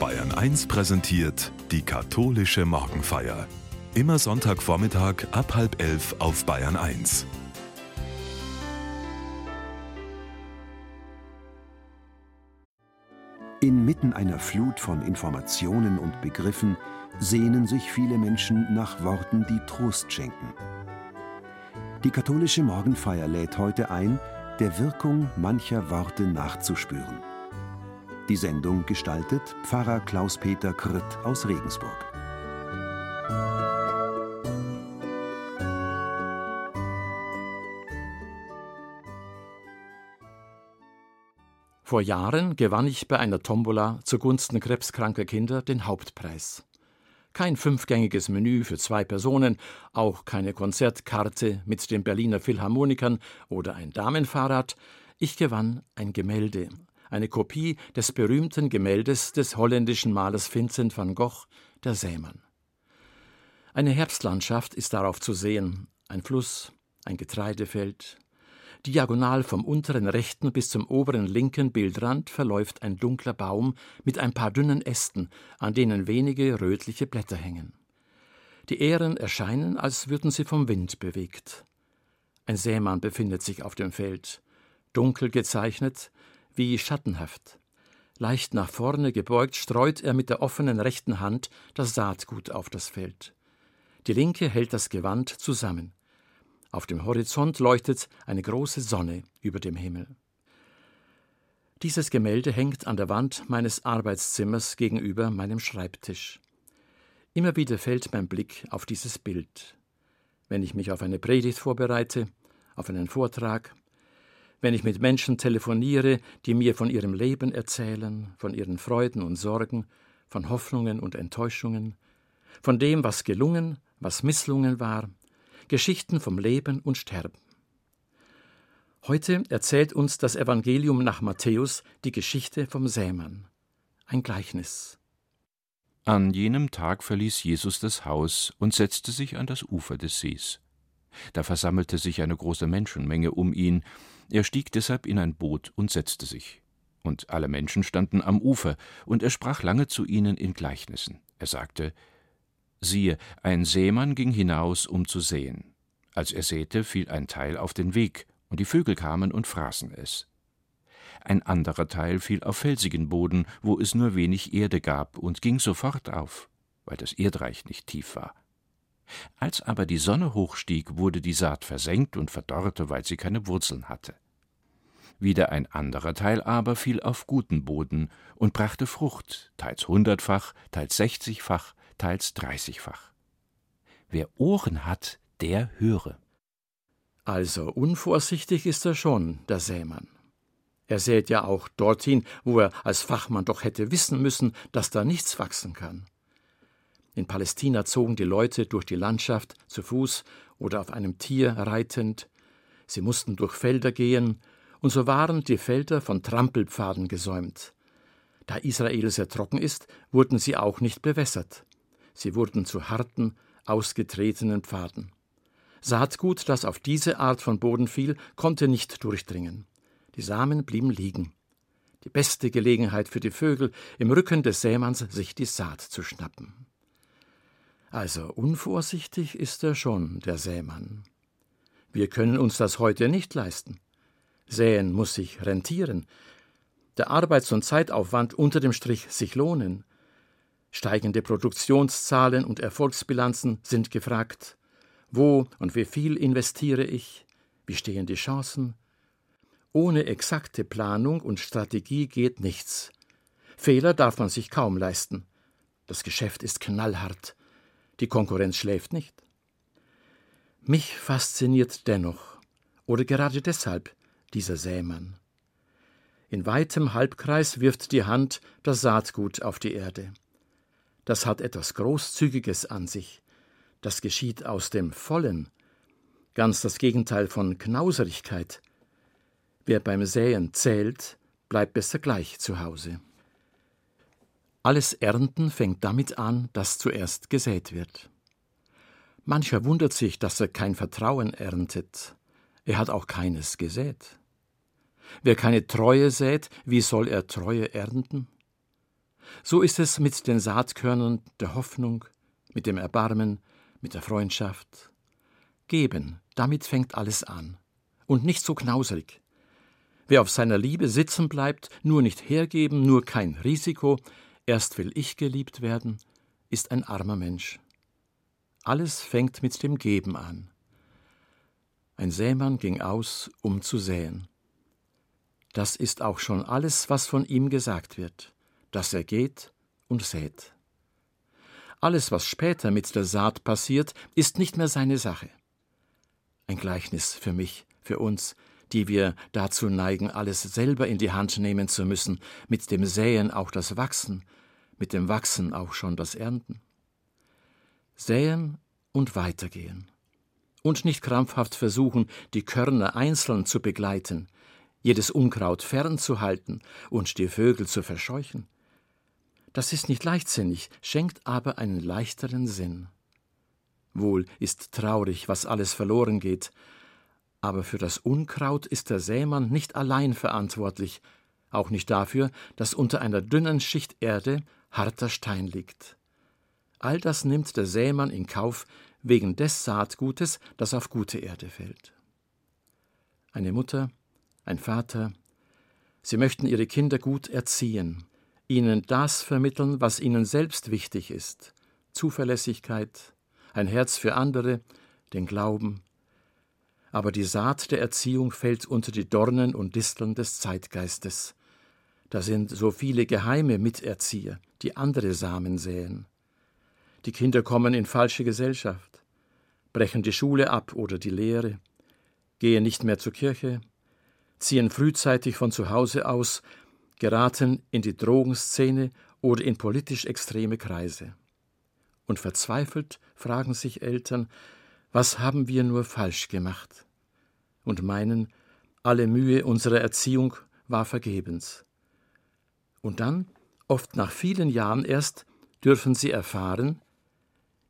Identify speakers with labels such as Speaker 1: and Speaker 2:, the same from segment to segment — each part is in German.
Speaker 1: Bayern 1 präsentiert die katholische Morgenfeier. Immer Sonntagvormittag ab halb elf auf Bayern 1.
Speaker 2: Inmitten einer Flut von Informationen und Begriffen sehnen sich viele Menschen nach Worten, die Trost schenken. Die katholische Morgenfeier lädt heute ein, der Wirkung mancher Worte nachzuspüren. Die Sendung gestaltet Pfarrer Klaus-Peter Kritt aus Regensburg.
Speaker 3: Vor Jahren gewann ich bei einer Tombola zugunsten krebskranker Kinder den Hauptpreis. Kein fünfgängiges Menü für zwei Personen, auch keine Konzertkarte mit den Berliner Philharmonikern oder ein Damenfahrrad. Ich gewann ein Gemälde, eine Kopie des berühmten Gemäldes des holländischen Malers Vincent van Gogh, der Sämann. Eine Herbstlandschaft ist darauf zu sehen, ein Fluss, ein Getreidefeld, Diagonal vom unteren rechten bis zum oberen linken Bildrand verläuft ein dunkler Baum mit ein paar dünnen Ästen, an denen wenige rötliche Blätter hängen. Die Ähren erscheinen, als würden sie vom Wind bewegt. Ein Sämann befindet sich auf dem Feld, dunkel gezeichnet, wie schattenhaft. Leicht nach vorne gebeugt streut er mit der offenen rechten Hand das Saatgut auf das Feld. Die linke hält das Gewand zusammen. Auf dem Horizont leuchtet eine große Sonne über dem Himmel. Dieses Gemälde hängt an der Wand meines Arbeitszimmers gegenüber meinem Schreibtisch. Immer wieder fällt mein Blick auf dieses Bild. Wenn ich mich auf eine Predigt vorbereite, auf einen Vortrag, wenn ich mit Menschen telefoniere, die mir von ihrem Leben erzählen, von ihren Freuden und Sorgen, von Hoffnungen und Enttäuschungen, von dem, was gelungen, was misslungen war, Geschichten vom Leben und Sterben. Heute erzählt uns das Evangelium nach Matthäus die Geschichte vom Sämann, ein Gleichnis.
Speaker 4: An jenem Tag verließ Jesus das Haus und setzte sich an das Ufer des Sees. Da versammelte sich eine große Menschenmenge um ihn, er stieg deshalb in ein Boot und setzte sich. Und alle Menschen standen am Ufer, und er sprach lange zu ihnen in Gleichnissen. Er sagte Siehe, ein Sämann ging hinaus, um zu säen. Als er säte, fiel ein Teil auf den Weg, und die Vögel kamen und fraßen es. Ein anderer Teil fiel auf felsigen Boden, wo es nur wenig Erde gab, und ging sofort auf, weil das Erdreich nicht tief war. Als aber die Sonne hochstieg, wurde die Saat versenkt und verdorrte, weil sie keine Wurzeln hatte. Wieder ein anderer Teil aber fiel auf guten Boden und brachte Frucht, teils hundertfach, teils sechzigfach, teils dreißigfach. Wer Ohren hat, der höre.
Speaker 3: Also unvorsichtig ist er schon, der Sämann. Er sät ja auch dorthin, wo er als Fachmann doch hätte wissen müssen, dass da nichts wachsen kann. In Palästina zogen die Leute durch die Landschaft zu Fuß oder auf einem Tier reitend. Sie mussten durch Felder gehen, und so waren die Felder von Trampelpfaden gesäumt. Da Israel sehr trocken ist, wurden sie auch nicht bewässert. Sie wurden zu harten, ausgetretenen Pfaden. Saatgut, das auf diese Art von Boden fiel, konnte nicht durchdringen. Die Samen blieben liegen. Die beste Gelegenheit für die Vögel, im Rücken des Sämanns sich die Saat zu schnappen. Also unvorsichtig ist er schon, der Sämann. Wir können uns das heute nicht leisten. Säen muss sich rentieren, der Arbeits- und Zeitaufwand unter dem Strich sich lohnen. Steigende Produktionszahlen und Erfolgsbilanzen sind gefragt. Wo und wie viel investiere ich? Wie stehen die Chancen? Ohne exakte Planung und Strategie geht nichts. Fehler darf man sich kaum leisten. Das Geschäft ist knallhart. Die Konkurrenz schläft nicht. Mich fasziniert dennoch, oder gerade deshalb, dieser Sämann. In weitem Halbkreis wirft die Hand das Saatgut auf die Erde das hat etwas Großzügiges an sich. Das geschieht aus dem Vollen. Ganz das Gegenteil von Knauserigkeit. Wer beim Säen zählt, bleibt besser gleich zu Hause. Alles Ernten fängt damit an, dass zuerst gesät wird. Mancher wundert sich, dass er kein Vertrauen erntet. Er hat auch keines gesät. Wer keine Treue sät, wie soll er Treue ernten? So ist es mit den Saatkörnern der Hoffnung, mit dem Erbarmen, mit der Freundschaft. Geben, damit fängt alles an. Und nicht so knauserig. Wer auf seiner Liebe sitzen bleibt, nur nicht hergeben, nur kein Risiko, erst will ich geliebt werden, ist ein armer Mensch. Alles fängt mit dem Geben an. Ein Sämann ging aus, um zu säen. Das ist auch schon alles, was von ihm gesagt wird, dass er geht und sät. Alles, was später mit der Saat passiert, ist nicht mehr seine Sache. Ein Gleichnis für mich, für uns, die wir dazu neigen, alles selber in die Hand nehmen zu müssen, mit dem Säen auch das Wachsen, mit dem Wachsen auch schon das Ernten. Säen und weitergehen. Und nicht krampfhaft versuchen, die Körner einzeln zu begleiten, jedes Unkraut fernzuhalten und die Vögel zu verscheuchen. Das ist nicht leichtsinnig, schenkt aber einen leichteren Sinn. Wohl ist traurig, was alles verloren geht, aber für das Unkraut ist der Sämann nicht allein verantwortlich, auch nicht dafür, dass unter einer dünnen Schicht Erde harter Stein liegt. All das nimmt der Sämann in Kauf wegen des Saatgutes, das auf gute Erde fällt. Eine Mutter, ein Vater, sie möchten ihre Kinder gut erziehen, ihnen das vermitteln, was ihnen selbst wichtig ist, Zuverlässigkeit, ein Herz für andere, den Glauben, aber die Saat der Erziehung fällt unter die Dornen und Disteln des Zeitgeistes. Da sind so viele geheime Miterzieher, die andere Samen säen. Die Kinder kommen in falsche Gesellschaft, brechen die Schule ab oder die Lehre, gehen nicht mehr zur Kirche, ziehen frühzeitig von zu Hause aus, geraten in die Drogenszene oder in politisch extreme Kreise. Und verzweifelt fragen sich Eltern, was haben wir nur falsch gemacht? Und meinen, alle Mühe unserer Erziehung war vergebens. Und dann, oft nach vielen Jahren erst, dürfen sie erfahren,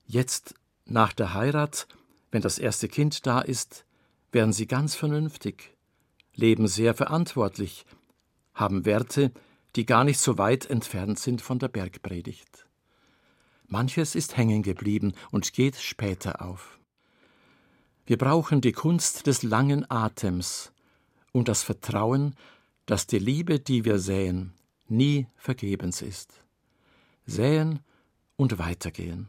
Speaker 3: jetzt nach der Heirat, wenn das erste Kind da ist, werden sie ganz vernünftig, leben sehr verantwortlich, haben Werte, die gar nicht so weit entfernt sind von der Bergpredigt. Manches ist hängen geblieben und geht später auf. Wir brauchen die Kunst des langen Atems und das Vertrauen, dass die Liebe, die wir säen, nie vergebens ist. Säen und weitergehen.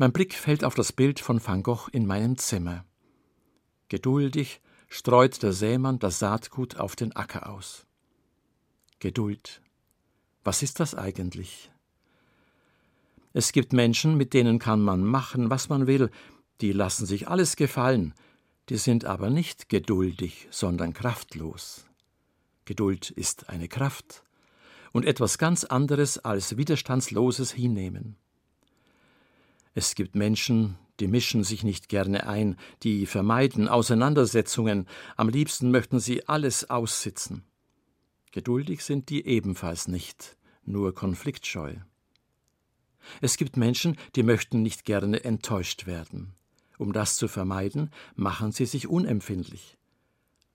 Speaker 3: Mein Blick fällt auf das Bild von Van Gogh in meinem Zimmer. Geduldig streut der Sämann das Saatgut auf den Acker aus. Geduld. Was ist das eigentlich? Es gibt Menschen, mit denen kann man machen, was man will, die lassen sich alles gefallen, die sind aber nicht geduldig, sondern kraftlos. Geduld ist eine Kraft und etwas ganz anderes als widerstandsloses Hinnehmen. Es gibt Menschen, die mischen sich nicht gerne ein, die vermeiden Auseinandersetzungen, am liebsten möchten sie alles aussitzen. Geduldig sind die ebenfalls nicht, nur konfliktscheu. Es gibt Menschen, die möchten nicht gerne enttäuscht werden. Um das zu vermeiden, machen sie sich unempfindlich.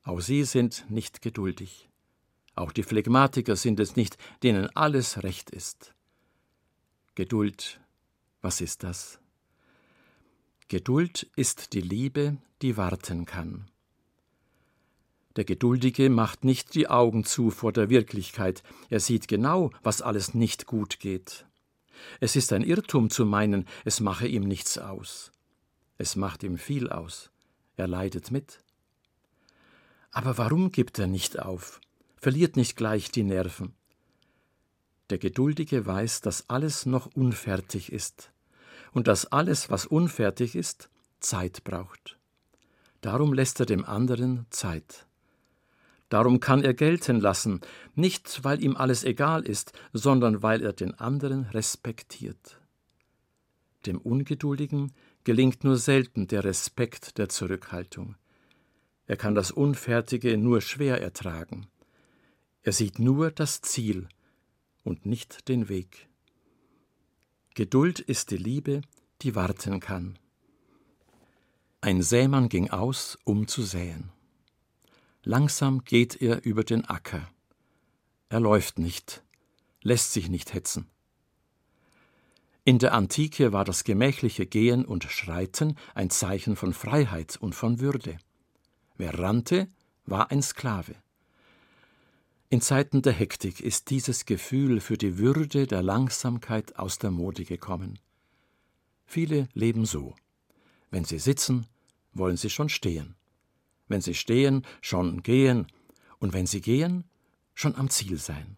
Speaker 3: Auch sie sind nicht geduldig. Auch die Phlegmatiker sind es nicht, denen alles recht ist. Geduld was ist das? Geduld ist die Liebe, die warten kann. Der Geduldige macht nicht die Augen zu vor der Wirklichkeit, er sieht genau, was alles nicht gut geht. Es ist ein Irrtum zu meinen, es mache ihm nichts aus. Es macht ihm viel aus, er leidet mit. Aber warum gibt er nicht auf, verliert nicht gleich die Nerven? Der Geduldige weiß, dass alles noch unfertig ist und dass alles, was unfertig ist, Zeit braucht. Darum lässt er dem anderen Zeit. Darum kann er gelten lassen, nicht weil ihm alles egal ist, sondern weil er den anderen respektiert. Dem Ungeduldigen gelingt nur selten der Respekt der Zurückhaltung. Er kann das Unfertige nur schwer ertragen. Er sieht nur das Ziel und nicht den Weg. Geduld ist die Liebe, die warten kann. Ein Sämann ging aus, um zu säen. Langsam geht er über den Acker. Er läuft nicht, lässt sich nicht hetzen. In der Antike war das gemächliche Gehen und Schreiten ein Zeichen von Freiheit und von Würde. Wer rannte, war ein Sklave. In Zeiten der Hektik ist dieses Gefühl für die Würde der Langsamkeit aus der Mode gekommen. Viele leben so. Wenn sie sitzen, wollen sie schon stehen. Wenn sie stehen, schon gehen. Und wenn sie gehen, schon am Ziel sein.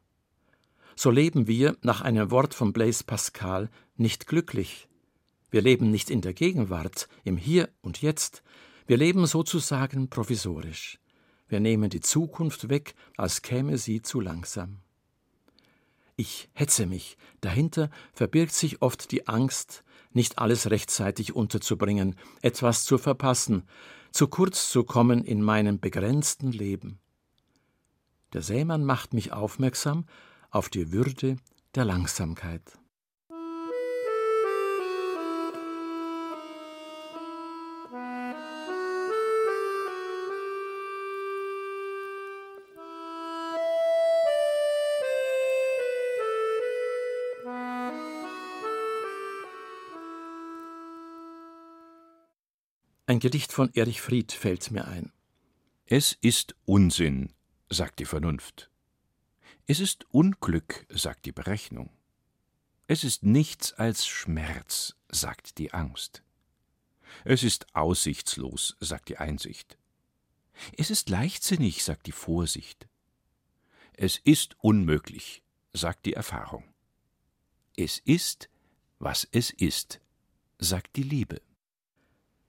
Speaker 3: So leben wir, nach einem Wort von Blaise Pascal, nicht glücklich. Wir leben nicht in der Gegenwart, im Hier und Jetzt. Wir leben sozusagen provisorisch. Wir nehmen die Zukunft weg, als käme sie zu langsam. Ich hetze mich. Dahinter verbirgt sich oft die Angst, nicht alles rechtzeitig unterzubringen, etwas zu verpassen, zu kurz zu kommen in meinem begrenzten Leben. Der Sämann macht mich aufmerksam auf die Würde der Langsamkeit. Ein Gedicht von Erich Fried fällt mir ein.
Speaker 4: Es ist Unsinn, sagt die Vernunft. Es ist Unglück, sagt die Berechnung. Es ist nichts als Schmerz, sagt die Angst. Es ist aussichtslos, sagt die Einsicht. Es ist leichtsinnig, sagt die Vorsicht. Es ist unmöglich, sagt die Erfahrung. Es ist, was es ist, sagt die Liebe.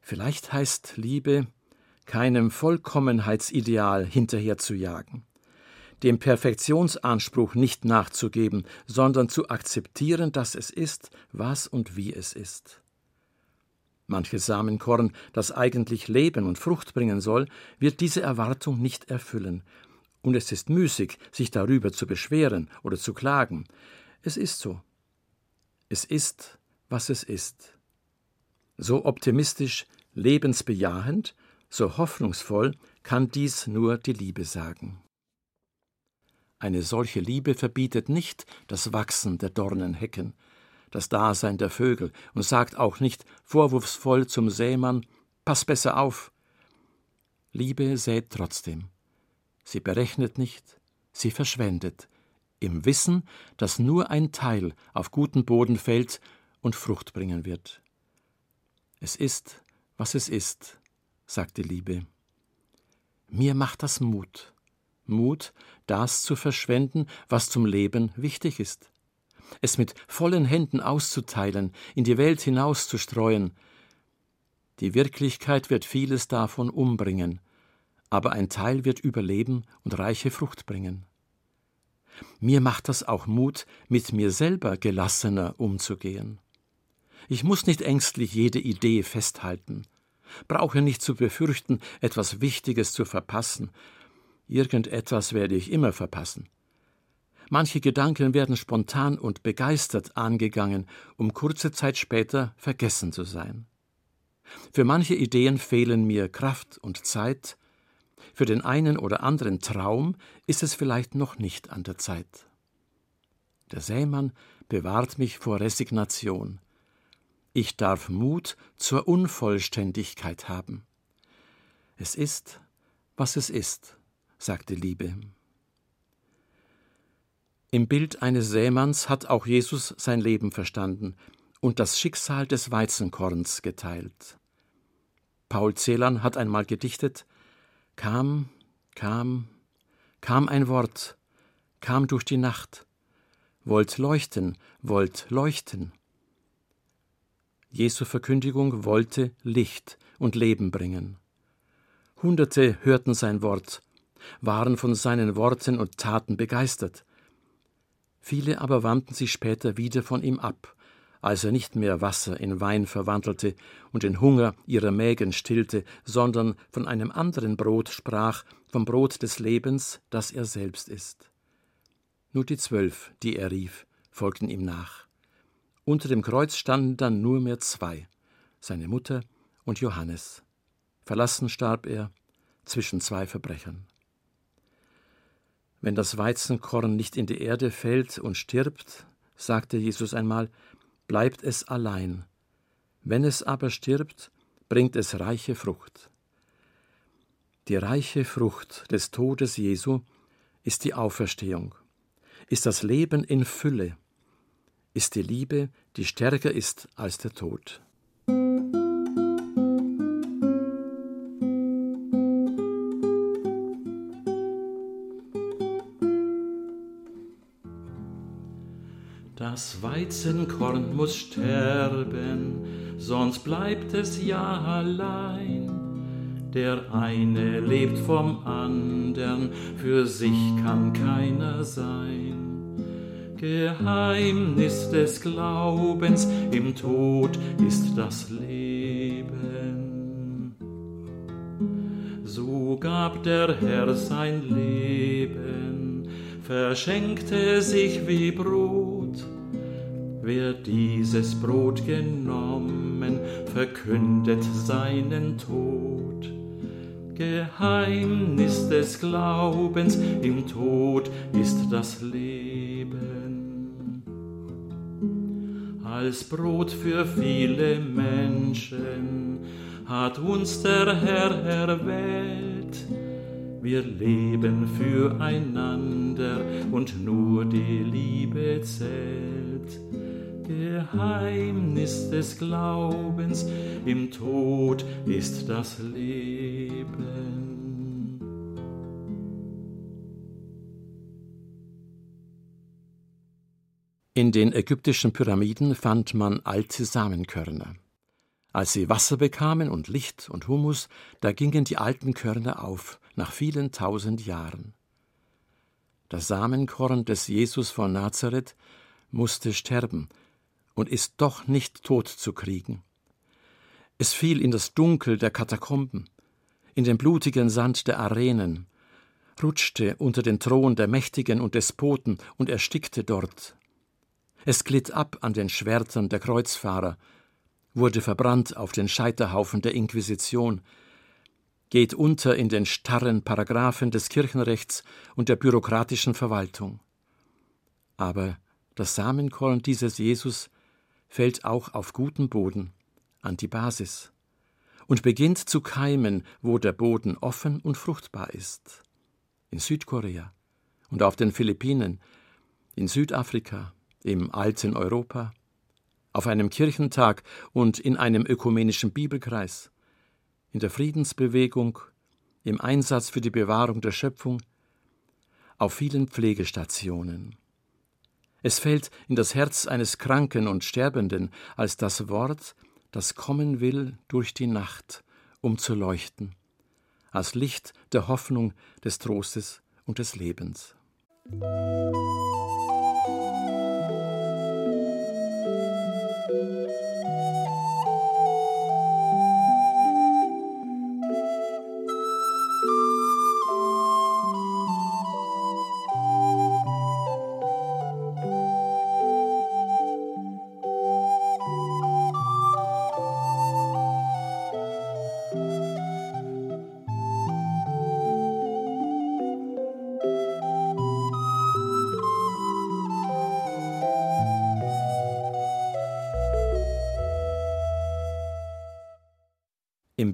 Speaker 3: Vielleicht heißt Liebe, keinem Vollkommenheitsideal hinterherzujagen, dem Perfektionsanspruch nicht nachzugeben, sondern zu akzeptieren, dass es ist, was und wie es ist. Manches Samenkorn, das eigentlich leben und Frucht bringen soll, wird diese Erwartung nicht erfüllen, und es ist müßig, sich darüber zu beschweren oder zu klagen. Es ist so. Es ist, was es ist. So optimistisch Lebensbejahend, so hoffnungsvoll kann dies nur die Liebe sagen. Eine solche Liebe verbietet nicht das Wachsen der Dornenhecken, das Dasein der Vögel und sagt auch nicht vorwurfsvoll zum Sämann Pass besser auf. Liebe sät trotzdem. Sie berechnet nicht, sie verschwendet, im Wissen, dass nur ein Teil auf guten Boden fällt und Frucht bringen wird. Es ist, was es ist, sagte Liebe. Mir macht das Mut. Mut, das zu verschwenden, was zum Leben wichtig ist. Es mit vollen Händen auszuteilen, in die Welt hinauszustreuen. Die Wirklichkeit wird vieles davon umbringen, aber ein Teil wird überleben und reiche Frucht bringen. Mir macht das auch Mut, mit mir selber gelassener umzugehen. Ich muss nicht ängstlich jede Idee festhalten, brauche nicht zu befürchten, etwas Wichtiges zu verpassen. Irgendetwas werde ich immer verpassen. Manche Gedanken werden spontan und begeistert angegangen, um kurze Zeit später vergessen zu sein. Für manche Ideen fehlen mir Kraft und Zeit, für den einen oder anderen Traum ist es vielleicht noch nicht an der Zeit. Der Sämann bewahrt mich vor Resignation. Ich darf Mut zur Unvollständigkeit haben. Es ist, was es ist, sagte Liebe. Im Bild eines Sämanns hat auch Jesus sein Leben verstanden und das Schicksal des Weizenkorns geteilt. Paul Celan hat einmal gedichtet: Kam, kam, kam ein Wort, kam durch die Nacht, wollt leuchten, wollt leuchten. Jesu Verkündigung wollte Licht und Leben bringen. Hunderte hörten sein Wort, waren von seinen Worten und Taten begeistert. Viele aber wandten sich später wieder von ihm ab, als er nicht mehr Wasser in Wein verwandelte und den Hunger ihrer Mägen stillte, sondern von einem anderen Brot sprach, vom Brot des Lebens, das er selbst ist. Nur die zwölf, die er rief, folgten ihm nach. Unter dem Kreuz standen dann nur mehr zwei, seine Mutter und Johannes. Verlassen starb er zwischen zwei Verbrechern. Wenn das Weizenkorn nicht in die Erde fällt und stirbt, sagte Jesus einmal, bleibt es allein. Wenn es aber stirbt, bringt es reiche Frucht. Die reiche Frucht des Todes Jesu ist die Auferstehung, ist das Leben in Fülle, ist die Liebe, die stärker ist als der Tod. Das Weizenkorn muss sterben, sonst bleibt es ja allein. Der eine lebt vom andern, für sich kann keiner sein. Geheimnis des Glaubens, im Tod ist das Leben. So gab der Herr sein Leben, verschenkte sich wie Brot Wer dieses Brot genommen, verkündet seinen Tod. Geheimnis des Glaubens, im Tod ist das Leben. Als Brot für viele Menschen hat uns der Herr erwählt. Wir leben füreinander und nur die Liebe zählt. Geheimnis des Glaubens, im Tod ist das Leben. In den ägyptischen Pyramiden fand man alte Samenkörner. Als sie Wasser bekamen und Licht und Humus, da gingen die alten Körner auf, nach vielen tausend Jahren. Das Samenkorn des Jesus von Nazareth musste sterben, und ist doch nicht tot zu kriegen. Es fiel in das Dunkel der Katakomben, in den blutigen Sand der Arenen, rutschte unter den Thron der Mächtigen und Despoten und erstickte dort. Es glitt ab an den Schwertern der Kreuzfahrer, wurde verbrannt auf den Scheiterhaufen der Inquisition, geht unter in den starren Paragraphen des Kirchenrechts und der bürokratischen Verwaltung. Aber das Samenkorn dieses Jesus fällt auch auf guten Boden, an die Basis, und beginnt zu keimen, wo der Boden offen und fruchtbar ist. In Südkorea und auf den Philippinen, in Südafrika, im alten Europa, auf einem Kirchentag und in einem ökumenischen Bibelkreis, in der Friedensbewegung, im Einsatz für die Bewahrung der Schöpfung, auf vielen Pflegestationen. Es fällt in das Herz eines Kranken und Sterbenden als das Wort, das kommen will durch die Nacht, um zu leuchten, als Licht der Hoffnung, des Trostes und des Lebens. Im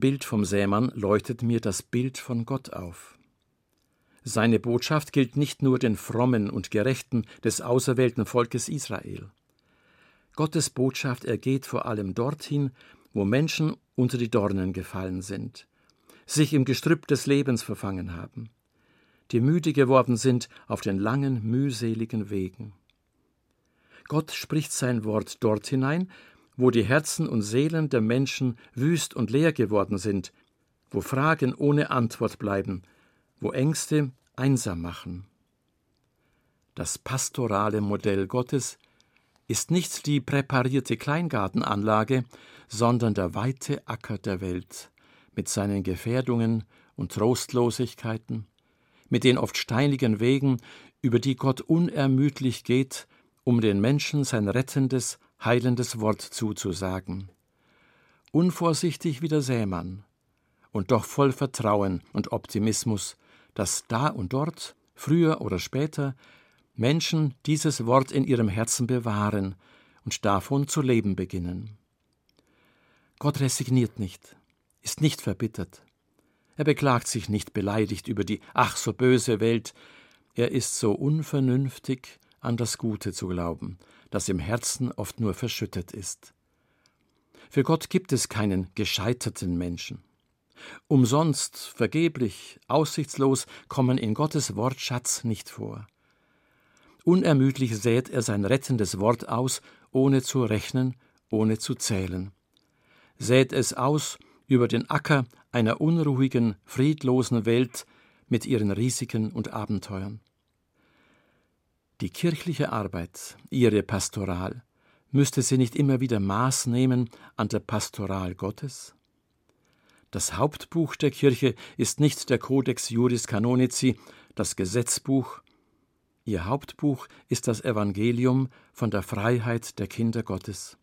Speaker 3: Bild vom Sämann leuchtet mir das Bild von Gott auf. Seine Botschaft gilt nicht nur den Frommen und Gerechten des auserwählten Volkes Israel. Gottes Botschaft ergeht vor allem dorthin, wo Menschen unter die Dornen gefallen sind, sich im Gestrüpp des Lebens verfangen haben, die müde geworden sind auf den langen, mühseligen Wegen. Gott spricht sein Wort dort hinein, wo die Herzen und Seelen der Menschen wüst und leer geworden sind, wo Fragen ohne Antwort bleiben, wo Ängste einsam machen. Das pastorale Modell Gottes ist nicht die präparierte Kleingartenanlage, sondern der weite Acker der Welt mit seinen Gefährdungen und Trostlosigkeiten, mit den oft steinigen Wegen, über die Gott unermüdlich geht, um den Menschen sein rettendes, heilendes Wort zuzusagen. Unvorsichtig wie der Sämann, und doch voll Vertrauen und Optimismus, dass da und dort, früher oder später, Menschen dieses Wort in ihrem Herzen bewahren und davon zu leben beginnen. Gott resigniert nicht, ist nicht verbittert. Er beklagt sich nicht beleidigt über die ach so böse Welt, er ist so unvernünftig, an das Gute zu glauben, das im Herzen oft nur verschüttet ist. Für Gott gibt es keinen gescheiterten Menschen. Umsonst, vergeblich, aussichtslos kommen in Gottes Wortschatz nicht vor. Unermüdlich sät er sein rettendes Wort aus, ohne zu rechnen, ohne zu zählen. Sät es aus über den Acker einer unruhigen, friedlosen Welt mit ihren Risiken und Abenteuern. Die kirchliche Arbeit, ihre Pastoral, müsste sie nicht immer wieder Maß nehmen an der Pastoral Gottes? Das Hauptbuch der Kirche ist nicht der Codex Juris Canonici, das Gesetzbuch, Ihr Hauptbuch ist das Evangelium von der Freiheit der Kinder Gottes.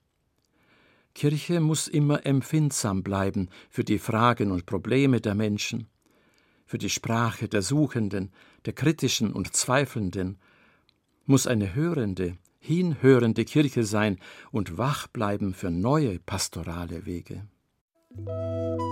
Speaker 3: Kirche muss immer empfindsam bleiben für die Fragen und Probleme der Menschen, für die Sprache der Suchenden, der Kritischen und Zweifelnden, muss eine hörende, hinhörende Kirche sein und wach bleiben für neue pastorale Wege. Musik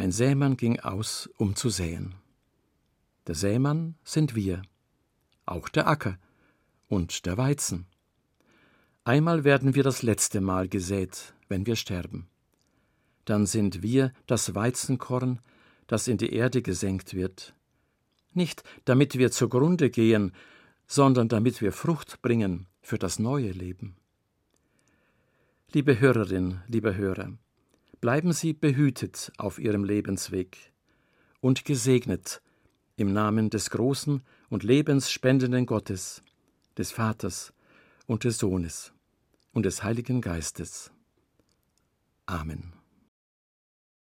Speaker 3: Ein Sämann ging aus, um zu säen. Der Sämann sind wir, auch der Acker und der Weizen. Einmal werden wir das letzte Mal gesät, wenn wir sterben. Dann sind wir das Weizenkorn, das in die Erde gesenkt wird. Nicht damit wir zugrunde gehen, sondern damit wir Frucht bringen für das neue Leben. Liebe Hörerin, lieber Hörer, bleiben Sie behütet auf Ihrem Lebensweg und gesegnet im Namen des großen und lebensspendenden Gottes, des Vaters und des Sohnes und des Heiligen Geistes. Amen.